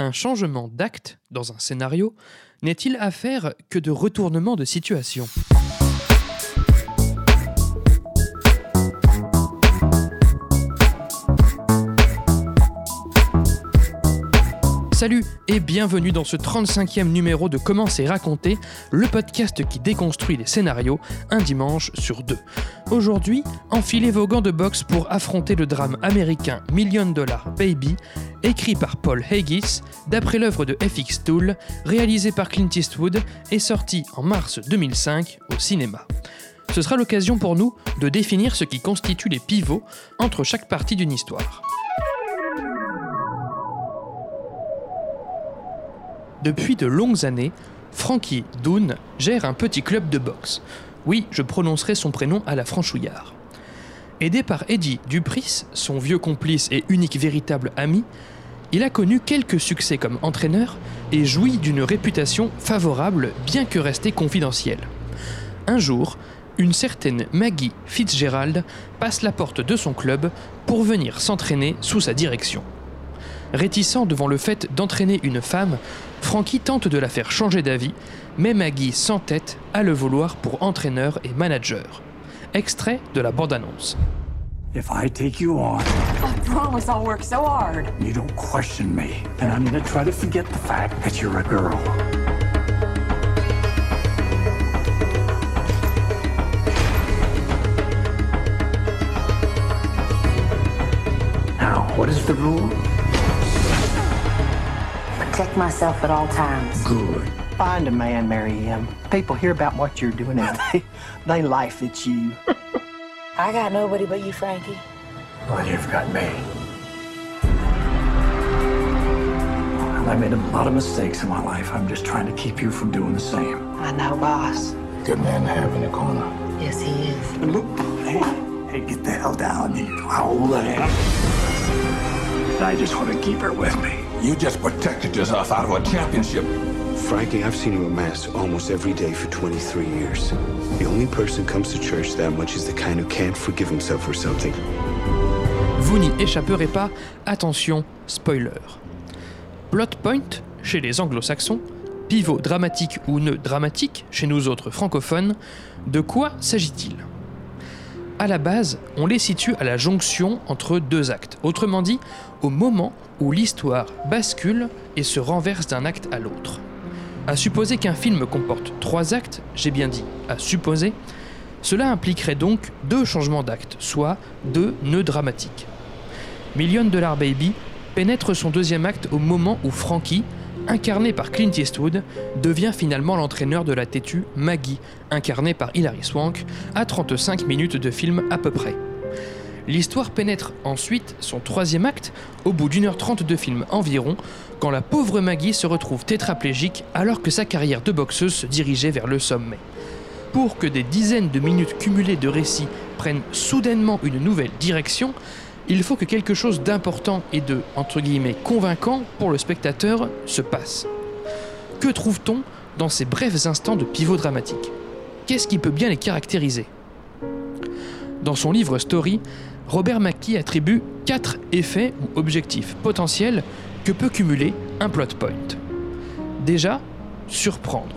Un changement d'acte dans un scénario n'est-il affaire que de retournement de situation? Salut et bienvenue dans ce 35e numéro de Comment c'est raconté, le podcast qui déconstruit les scénarios un dimanche sur deux. Aujourd'hui, enfilez vos gants de boxe pour affronter le drame américain Million Dollar Baby, écrit par Paul Haggis, d'après l'œuvre de FX Tool, réalisé par Clint Eastwood et sorti en mars 2005 au cinéma. Ce sera l'occasion pour nous de définir ce qui constitue les pivots entre chaque partie d'une histoire. Depuis de longues années, Frankie Doon gère un petit club de boxe. Oui, je prononcerai son prénom à la franchouillard. Aidé par Eddie Dupris, son vieux complice et unique véritable ami, il a connu quelques succès comme entraîneur et jouit d'une réputation favorable bien que restée confidentielle. Un jour, une certaine Maggie Fitzgerald passe la porte de son club pour venir s'entraîner sous sa direction. Réticent devant le fait d'entraîner une femme, Frankie tente de la faire changer d'avis, mais Maggie s'entête à le vouloir pour entraîneur et manager. Extrait de la bande-annonce. If I take you on, I promise I'll work so hard. you don't question me. And I'm gonna try to forget the fact that you're a girl. Now, what is the rule? Protect myself at all times. Good. Find a man, marry him. People hear about what you're doing and they, they laugh at you. I got nobody but you, Frankie. Well, you've got me. I made a lot of mistakes in my life. I'm just trying to keep you from doing the same. I know, boss. Good man to have in the corner. Yes, he is. Look, hey, hey, get the hell down. You know how old I am. And I just want to keep her with me. You just protected yourself out of a championship. Frankie, I've seen you at Mass almost every day for 23 years. The only person who comes to church that much is the kind who can't forgive himself for something. Vous n'y échapperez pas, attention, spoiler. Plot point chez les anglo-saxons, pivot dramatique ou nœud dramatique chez nous autres francophones, de quoi s'agit-il? À la base, on les situe à la jonction entre deux actes, autrement dit, au moment où l'histoire bascule et se renverse d'un acte à l'autre. À supposer qu'un film comporte trois actes, j'ai bien dit à supposer, cela impliquerait donc deux changements d'acte, soit deux nœuds dramatiques. Million Dollar Baby pénètre son deuxième acte au moment où Frankie, incarné par Clint Eastwood, devient finalement l'entraîneur de la têtue Maggie, incarnée par Hilary Swank, à 35 minutes de film à peu près. L'histoire pénètre ensuite son troisième acte au bout d'une heure trente de film environ, quand la pauvre Maggie se retrouve tétraplégique alors que sa carrière de boxeuse se dirigeait vers le sommet. Pour que des dizaines de minutes cumulées de récits prennent soudainement une nouvelle direction, il faut que quelque chose d'important et de, entre guillemets, convaincant pour le spectateur se passe. Que trouve-t-on dans ces brefs instants de pivot dramatique? Qu'est-ce qui peut bien les caractériser? Dans son livre Story, Robert McKee attribue quatre effets ou objectifs potentiels que peut cumuler un plot point. Déjà, surprendre.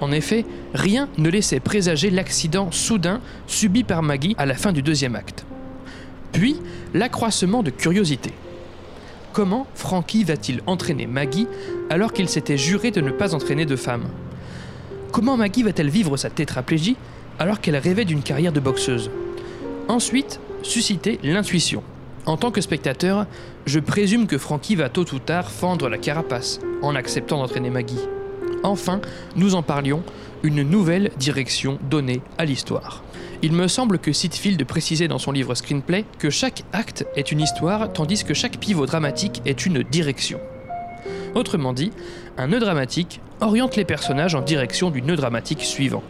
En effet, rien ne laissait présager l'accident soudain subi par Maggie à la fin du deuxième acte. Puis, l'accroissement de curiosité. Comment Frankie va-t-il entraîner Maggie alors qu'il s'était juré de ne pas entraîner de femme? Comment Maggie va-t-elle vivre sa tétraplégie alors qu'elle rêvait d'une carrière de boxeuse? Ensuite, susciter l'intuition. En tant que spectateur, je présume que Frankie va tôt ou tard fendre la carapace en acceptant d'entraîner Maggie. Enfin, nous en parlions, une nouvelle direction donnée à l'histoire. Il me semble que Sitfield précisait dans son livre Screenplay que chaque acte est une histoire tandis que chaque pivot dramatique est une direction. Autrement dit, un nœud dramatique oriente les personnages en direction du nœud dramatique suivant.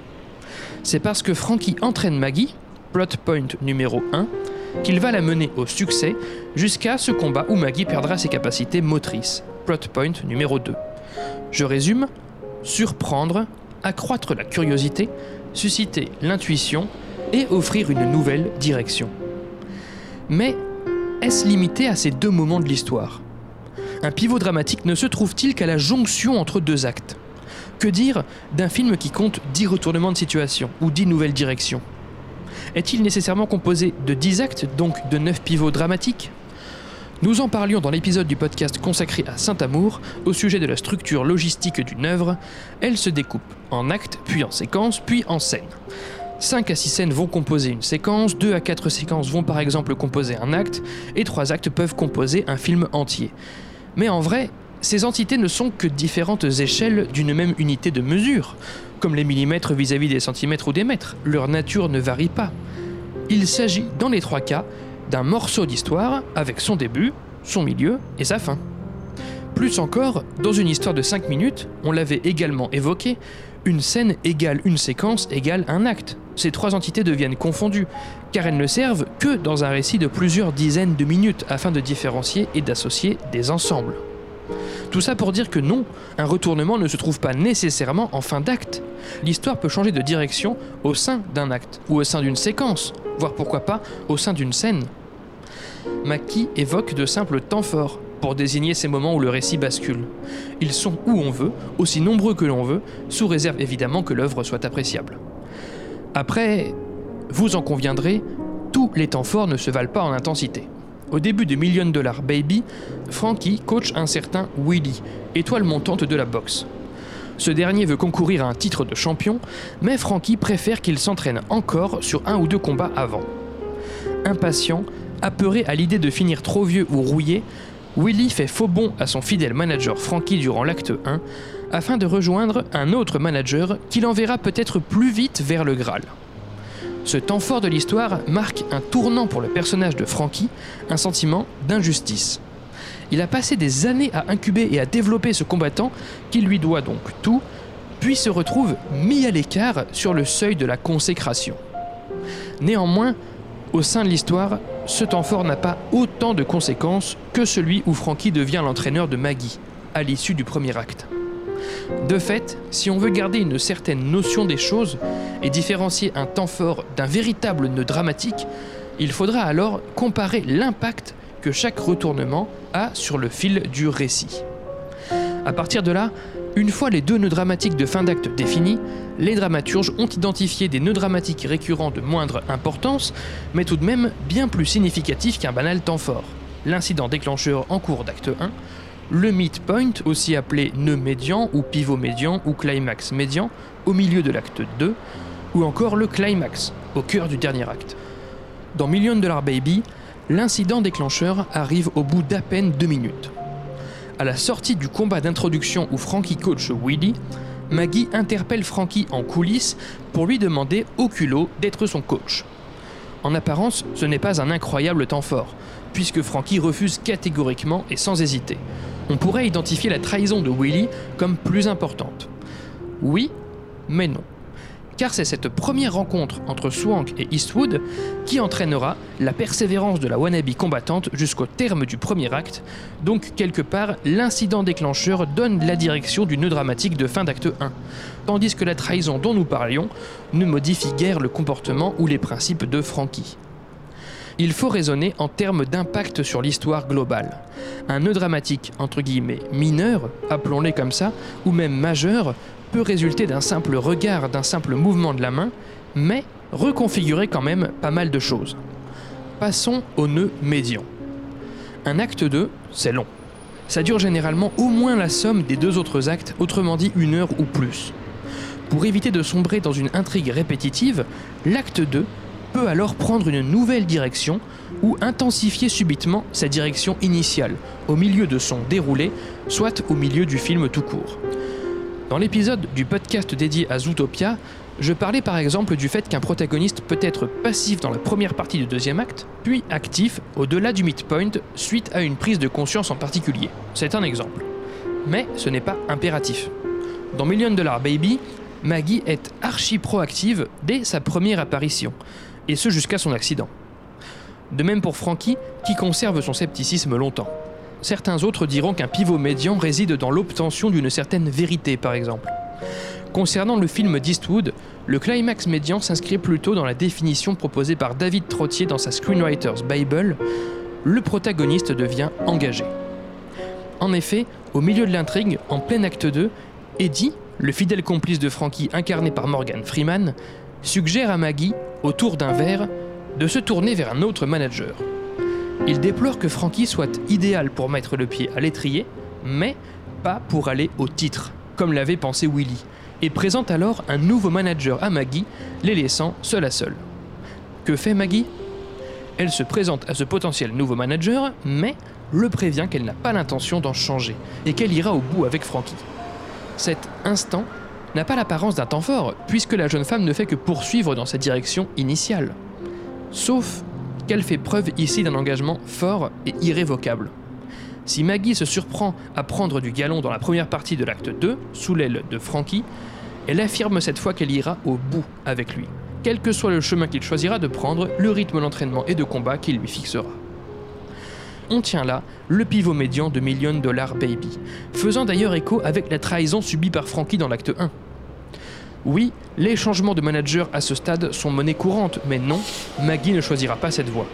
C'est parce que Frankie entraîne Maggie, plot point numéro 1, qu'il va la mener au succès jusqu'à ce combat où Maggie perdra ses capacités motrices, plot point numéro 2. Je résume, surprendre, accroître la curiosité, susciter l'intuition et offrir une nouvelle direction. Mais est-ce limité à ces deux moments de l'histoire? Un pivot dramatique ne se trouve-t-il qu'à la jonction entre deux actes? Que dire d'un film qui compte 10 retournements de situation ou 10 nouvelles directions? Est-il nécessairement composé de 10 actes, donc de 9 pivots dramatiques? Nous en parlions dans l'épisode du podcast consacré à Saint-Amour au sujet de la structure logistique d'une œuvre. Elle se découpe en actes, puis en séquences, puis en scènes. 5 à 6 scènes vont composer une séquence, 2 à 4 séquences vont par exemple composer un acte, et 3 actes peuvent composer un film entier. Mais en vrai, ces entités ne sont que différentes échelles d'une même unité de mesure, comme les millimètres vis-à-vis des centimètres ou des mètres. Leur nature ne varie pas. Il s'agit, dans les trois cas, d'un morceau d'histoire avec son début, son milieu et sa fin. Plus encore, dans une histoire de 5 minutes, on l'avait également évoqué, une scène égale une séquence égale un acte. Ces trois entités deviennent confondues, car elles ne servent que dans un récit de plusieurs dizaines de minutes afin de différencier et d'associer des ensembles. Tout ça pour dire que non, un retournement ne se trouve pas nécessairement en fin d'acte. L'histoire peut changer de direction au sein d'un acte, ou au sein d'une séquence, voire pourquoi pas au sein d'une scène. Mackie évoque de simples temps forts pour désigner ces moments où le récit bascule? Ils sont où on veut, aussi nombreux que l'on veut, sous réserve évidemment que l'œuvre soit appréciable. Après, vous en conviendrez, tous les temps forts ne se valent pas en intensité. Au début de Million Dollar Baby, Frankie coach un certain Willy, étoile montante de la boxe. Ce dernier veut concourir à un titre de champion, mais Frankie préfère qu'il s'entraîne encore sur un ou deux combats avant. Impatient, apeuré à l'idée de finir trop vieux ou rouillé, Willy fait faux bond à son fidèle manager Frankie durant l'acte 1 afin de rejoindre un autre manager qui l'enverra peut-être plus vite vers le Graal. Ce temps fort de l'histoire marque un tournant pour le personnage de Frankie, un sentiment d'injustice. Il a passé des années à incuber et à développer ce combattant qui lui doit donc tout, puis se retrouve mis à l'écart sur le seuil de la consécration. Néanmoins, au sein de l'histoire, ce temps fort n'a pas autant de conséquences que celui où Frankie devient l'entraîneur de Maggie, à l'issue du premier acte. De fait, si on veut garder une certaine notion des choses et différencier un temps fort d'un véritable nœud dramatique, il faudra alors comparer l'impact que chaque retournement a sur le fil du récit. À partir de là, une fois les deux nœuds dramatiques de fin d'acte définis, les dramaturges ont identifié des nœuds dramatiques récurrents de moindre importance, mais tout de même bien plus significatifs qu'un banal temps fort. L'incident déclencheur en cours d'acte 1, le midpoint, aussi appelé nœud médian ou pivot médian ou climax médian, au milieu de l'acte 2, ou encore le climax, au cœur du dernier acte. Dans Million Dollar Baby, l'incident déclencheur arrive au bout d'à peine deux minutes. À la sortie du combat d'introduction où Frankie coach Willy, Maggie interpelle Frankie en coulisses pour lui demander au culot d'être son coach. En apparence, ce n'est pas un incroyable temps fort, puisque Frankie refuse catégoriquement et sans hésiter. On pourrait identifier la trahison de Willy comme plus importante. Oui, mais non car c'est cette première rencontre entre Swank et Eastwood qui entraînera la persévérance de la wannabe combattante jusqu'au terme du premier acte, donc quelque part l'incident déclencheur donne la direction du nœud dramatique de fin d'acte 1, tandis que la trahison dont nous parlions ne modifie guère le comportement ou les principes de Frankie. Il faut raisonner en termes d'impact sur l'histoire globale. Un nœud dramatique, entre guillemets, mineur, appelons-les comme ça, ou même majeur, peut résulter d'un simple regard, d'un simple mouvement de la main, mais reconfigurer quand même pas mal de choses. Passons au nœud médian. Un acte 2, c'est long. Ça dure généralement au moins la somme des deux autres actes, autrement dit une heure ou plus. Pour éviter de sombrer dans une intrigue répétitive, l'acte 2 peut alors prendre une nouvelle direction ou intensifier subitement sa direction initiale, au milieu de son déroulé, soit au milieu du film tout court. Dans l'épisode du podcast dédié à Zootopia, je parlais par exemple du fait qu'un protagoniste peut être passif dans la première partie du deuxième acte, puis actif au-delà du midpoint suite à une prise de conscience en particulier. C'est un exemple. Mais ce n'est pas impératif. Dans Million Dollar Baby, Maggie est archi proactive dès sa première apparition, et ce jusqu'à son accident. De même pour Frankie, qui conserve son scepticisme longtemps. Certains autres diront qu'un pivot médian réside dans l'obtention d'une certaine vérité, par exemple. Concernant le film d'Eastwood, le climax médian s'inscrit plutôt dans la définition proposée par David Trottier dans sa Screenwriter's Bible, le protagoniste devient engagé. En effet, au milieu de l'intrigue, en plein acte 2, Eddie, le fidèle complice de Frankie incarné par Morgan Freeman, suggère à Maggie, autour d'un verre, de se tourner vers un autre manager. Il déplore que Frankie soit idéal pour mettre le pied à l'étrier, mais pas pour aller au titre, comme l'avait pensé Willy, et présente alors un nouveau manager à Maggie, les laissant seul à seul. Que fait Maggie? Elle se présente à ce potentiel nouveau manager, mais le prévient qu'elle n'a pas l'intention d'en changer et qu'elle ira au bout avec Frankie. Cet instant n'a pas l'apparence d'un temps fort, puisque la jeune femme ne fait que poursuivre dans sa direction initiale. Sauf qu'elle fait preuve ici d'un engagement fort et irrévocable. Si Maggie se surprend à prendre du galon dans la première partie de l'acte 2, sous l'aile de Frankie, elle affirme cette fois qu'elle ira au bout avec lui, quel que soit le chemin qu'il choisira de prendre, le rythme d'entraînement et de combat qu'il lui fixera. On tient là le pivot médian de Million Dollar Baby, faisant d'ailleurs écho avec la trahison subie par Frankie dans l'acte 1. Oui, les changements de manager à ce stade sont monnaie courante, mais non, Maggie ne choisira pas cette voie.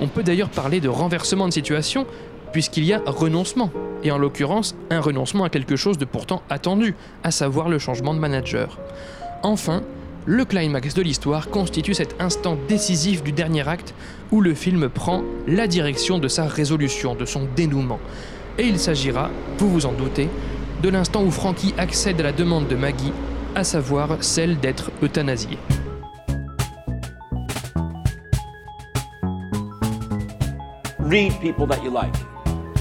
On peut d'ailleurs parler de renversement de situation, puisqu'il y a renoncement, et en l'occurrence un renoncement à quelque chose de pourtant attendu, à savoir le changement de manager. Enfin, le climax de l'histoire constitue cet instant décisif du dernier acte où le film prend la direction de sa résolution, de son dénouement. Et il s'agira, vous vous en doutez, de l'instant où Frankie accède à la demande de Maggie, à savoir celle d'être euthanasié. read people that you like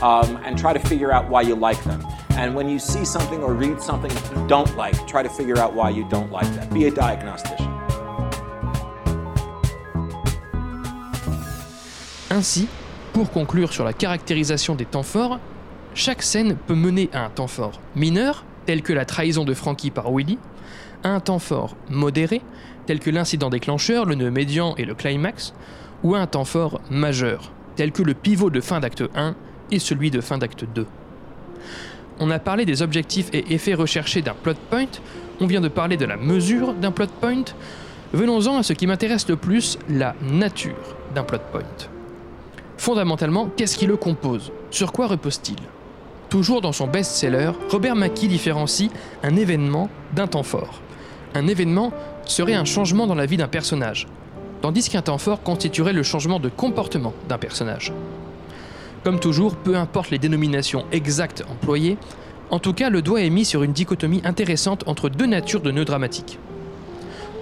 um, and try to figure out why you like them. And when you see something or read something you don't like, try to figure out why you don't like that. Be a diagnostician. Ainsi, pour conclure sur la caractérisation des temps forts, chaque scène peut mener à un temps fort mineur, tel que la trahison de Frankie par Willy, un temps fort modéré, tel que l'incident déclencheur, le nœud médian et le climax, ou un temps fort majeur, tel que le pivot de fin d'acte 1 et celui de fin d'acte 2. On a parlé des objectifs et effets recherchés d'un plot point, on vient de parler de la mesure d'un plot point. Venons-en à ce qui m'intéresse le plus, la nature d'un plot point. Fondamentalement, qu'est-ce qui le compose? Sur quoi repose-t-il? Toujours dans son best-seller, Robert Mackie différencie un événement d'un temps fort. Un événement serait un changement dans la vie d'un personnage, tandis qu'un temps fort constituerait le changement de comportement d'un personnage. Comme toujours, peu importe les dénominations exactes employées, en tout cas le doigt est mis sur une dichotomie intéressante entre deux natures de nœuds dramatiques.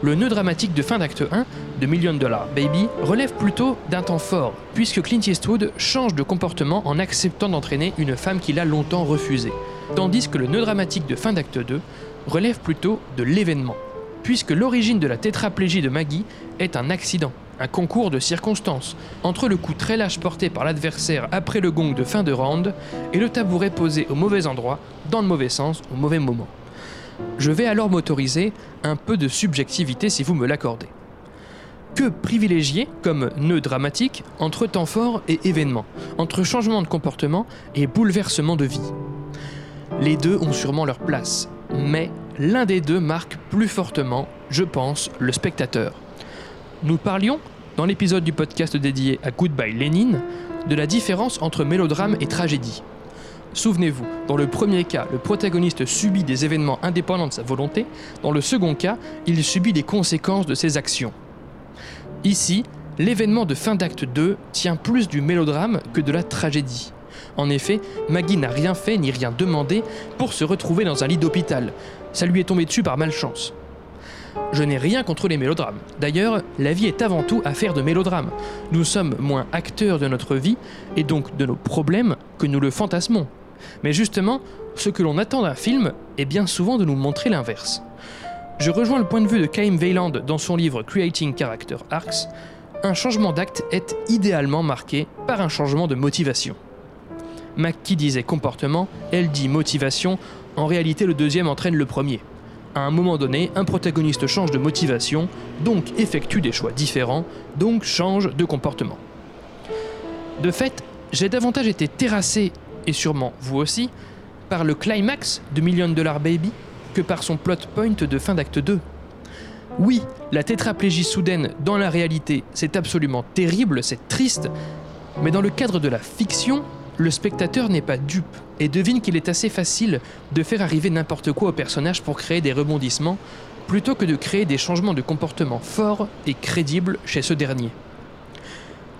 Le nœud dramatique de fin d'acte 1 de Million Dollar Baby relève plutôt d'un temps fort, puisque Clint Eastwood change de comportement en acceptant d'entraîner une femme qu'il a longtemps refusée, tandis que le nœud dramatique de fin d'acte 2 relève plutôt de l'événement, puisque l'origine de la tétraplégie de Maggie est un accident, un concours de circonstances, entre le coup très lâche porté par l'adversaire après le gong de fin de round et le tabouret posé au mauvais endroit, dans le mauvais sens, au mauvais moment. Je vais alors m'autoriser un peu de subjectivité si vous me l'accordez. Que privilégier comme nœud dramatique entre temps fort et événement, entre changement de comportement et bouleversement de vie? Les deux ont sûrement leur place, mais l'un des deux marque plus fortement, je pense, le spectateur. Nous parlions, dans l'épisode du podcast dédié à Goodbye Lénine, de la différence entre mélodrame et tragédie. Souvenez-vous, dans le premier cas, le protagoniste subit des événements indépendants de sa volonté, dans le second cas, il subit les conséquences de ses actions. Ici, l'événement de fin d'acte 2 tient plus du mélodrame que de la tragédie. En effet, Maggie n'a rien fait ni rien demandé pour se retrouver dans un lit d'hôpital. Ça lui est tombé dessus par malchance. Je n'ai rien contre les mélodrames. D'ailleurs, la vie est avant tout affaire de mélodrames. Nous sommes moins acteurs de notre vie et donc de nos problèmes que nous le fantasmons. Mais justement, ce que l'on attend d'un film est bien souvent de nous montrer l'inverse. Je rejoins le point de vue de Kaim Weyland dans son livre Creating Character Arcs. Un changement d'acte est idéalement marqué par un changement de motivation. Mackie disait comportement, elle dit motivation, en réalité le deuxième entraîne le premier. À un moment donné, un protagoniste change de motivation, donc effectue des choix différents, donc change de comportement. De fait, j'ai davantage été terrassé, et sûrement vous aussi, par le climax de Million Dollar Baby que par son plot point de fin d'acte 2. Oui, la tétraplégie soudaine dans la réalité, c'est absolument terrible, c'est triste, mais dans le cadre de la fiction, le spectateur n'est pas dupe et devine qu'il est assez facile de faire arriver n'importe quoi au personnage pour créer des rebondissements, plutôt que de créer des changements de comportement forts et crédibles chez ce dernier.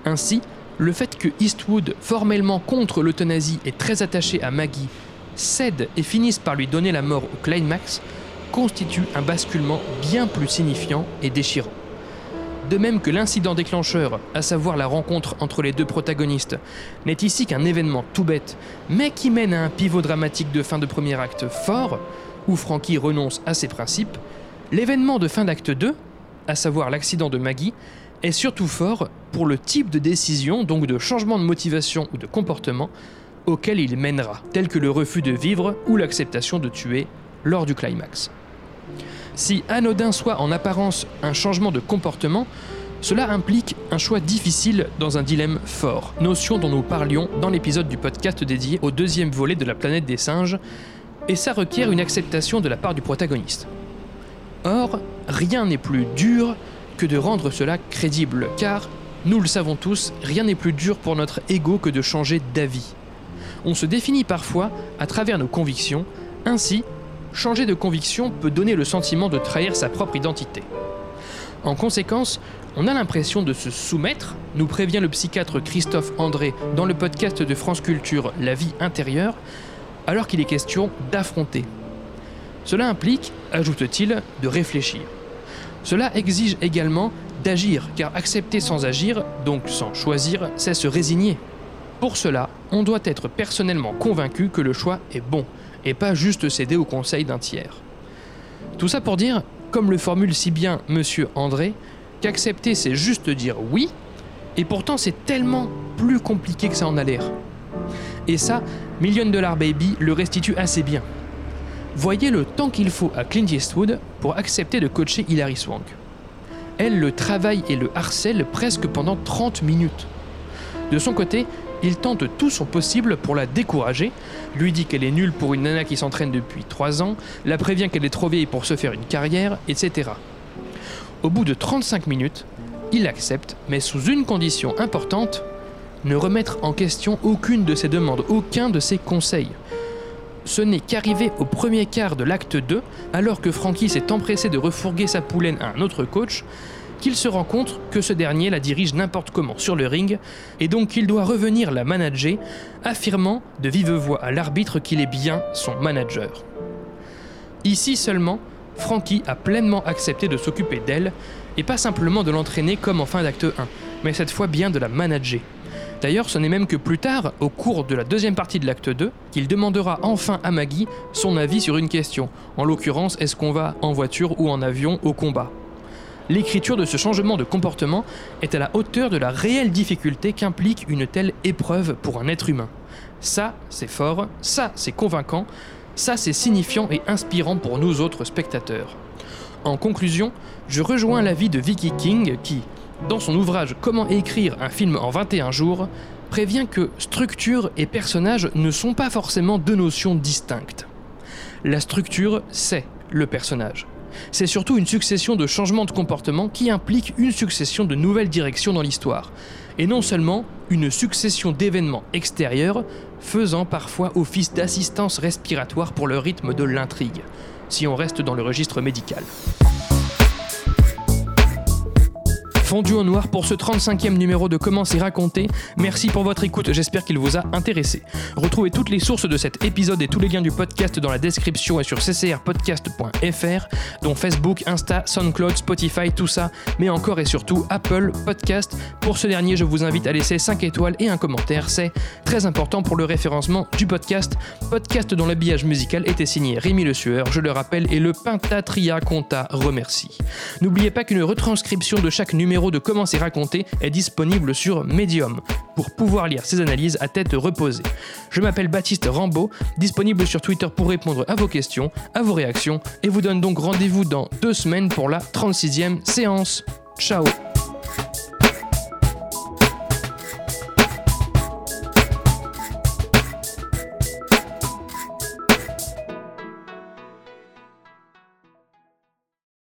Ainsi, le fait que Eastwood, formellement contre l'euthanasie et très attaché à Maggie, cède et finisse par lui donner la mort au climax, constitue un basculement bien plus signifiant et déchirant. De même que l'incident déclencheur, à savoir la rencontre entre les deux protagonistes, n'est ici qu'un événement tout bête, mais qui mène à un pivot dramatique de fin de premier acte fort, où Frankie renonce à ses principes, l'événement de fin d'acte 2, à savoir l'accident de Maggie, est surtout fort pour le type de décision, donc de changement de motivation ou de comportement, auquel il mènera, tel que le refus de vivre ou l'acceptation de tuer lors du climax. Si anodin soit en apparence un changement de comportement, cela implique un choix difficile dans un dilemme fort, notion dont nous parlions dans l'épisode du podcast dédié au deuxième volet de la planète des singes, et ça requiert une acceptation de la part du protagoniste. Or, rien n'est plus dur que de rendre cela crédible, car, nous le savons tous, rien n'est plus dur pour notre ego que de changer d'avis. On se définit parfois à travers nos convictions, ainsi, changer de conviction peut donner le sentiment de trahir sa propre identité. En conséquence, on a l'impression de se soumettre, nous prévient le psychiatre Christophe André dans le podcast de France Culture La vie intérieure, alors qu'il est question d'affronter. Cela implique, ajoute-t-il, de réfléchir. Cela exige également d'agir, car accepter sans agir, donc sans choisir, c'est se résigner. Pour cela, on doit être personnellement convaincu que le choix est bon, et pas juste céder au conseil d'un tiers. Tout ça pour dire, comme le formule si bien Monsieur André, qu'accepter c'est juste dire oui, et pourtant c'est tellement plus compliqué que ça en a l'air. Et ça, Million Dollar Baby le restitue assez bien. Voyez le temps qu'il faut à Clint Eastwood pour accepter de coacher Hilary Swank. Elle le travaille et le harcèle presque pendant 30 minutes. De son côté, il tente tout son possible pour la décourager, lui dit qu'elle est nulle pour une nana qui s'entraîne depuis 3 ans, la prévient qu'elle est trop vieille pour se faire une carrière, etc. Au bout de 35 minutes, il accepte, mais sous une condition importante, ne remettre en question aucune de ses demandes, aucun de ses conseils ce n'est qu'arrivé au premier quart de l'acte 2, alors que Frankie s'est empressé de refourguer sa poulaine à un autre coach, qu'il se rend compte que ce dernier la dirige n'importe comment sur le ring, et donc qu'il doit revenir la manager, affirmant de vive voix à l'arbitre qu'il est bien son manager. Ici seulement, Frankie a pleinement accepté de s'occuper d'elle, et pas simplement de l'entraîner comme en fin d'acte 1, mais cette fois bien de la manager. D'ailleurs, ce n'est même que plus tard, au cours de la deuxième partie de l'acte 2, qu'il demandera enfin à Maggie son avis sur une question. En l'occurrence, est-ce qu'on va en voiture ou en avion au combat? L'écriture de ce changement de comportement est à la hauteur de la réelle difficulté qu'implique une telle épreuve pour un être humain. Ça, c'est fort, ça, c'est convaincant, ça, c'est signifiant et inspirant pour nous autres spectateurs. En conclusion, je rejoins l'avis de Vicky King qui, dans son ouvrage Comment écrire un film en 21 jours, prévient que structure et personnage ne sont pas forcément deux notions distinctes. La structure, c'est le personnage. C'est surtout une succession de changements de comportement qui implique une succession de nouvelles directions dans l'histoire, et non seulement une succession d'événements extérieurs faisant parfois office d'assistance respiratoire pour le rythme de l'intrigue, si on reste dans le registre médical. Fondu au noir pour ce 35e numéro de Comment c'est raconté. Merci pour votre écoute, j'espère qu'il vous a intéressé. Retrouvez toutes les sources de cet épisode et tous les liens du podcast dans la description et sur ccrpodcast.fr, dont Facebook, Insta, SoundCloud, Spotify, tout ça, mais encore et surtout Apple Podcast. Pour ce dernier, je vous invite à laisser 5 étoiles et un commentaire, c'est très important pour le référencement du podcast. Podcast dont l'habillage musical était signé Rémi Le Sueur, je le rappelle, et le Pentatria Conta remercie. N'oubliez pas qu'une retranscription de chaque numéro de Comment c'est raconté est disponible sur Medium pour pouvoir lire ces analyses à tête reposée. Je m'appelle Baptiste Rambaud, disponible sur Twitter pour répondre à vos questions, à vos réactions, et vous donne donc rendez-vous dans deux semaines pour la 36e séance. Ciao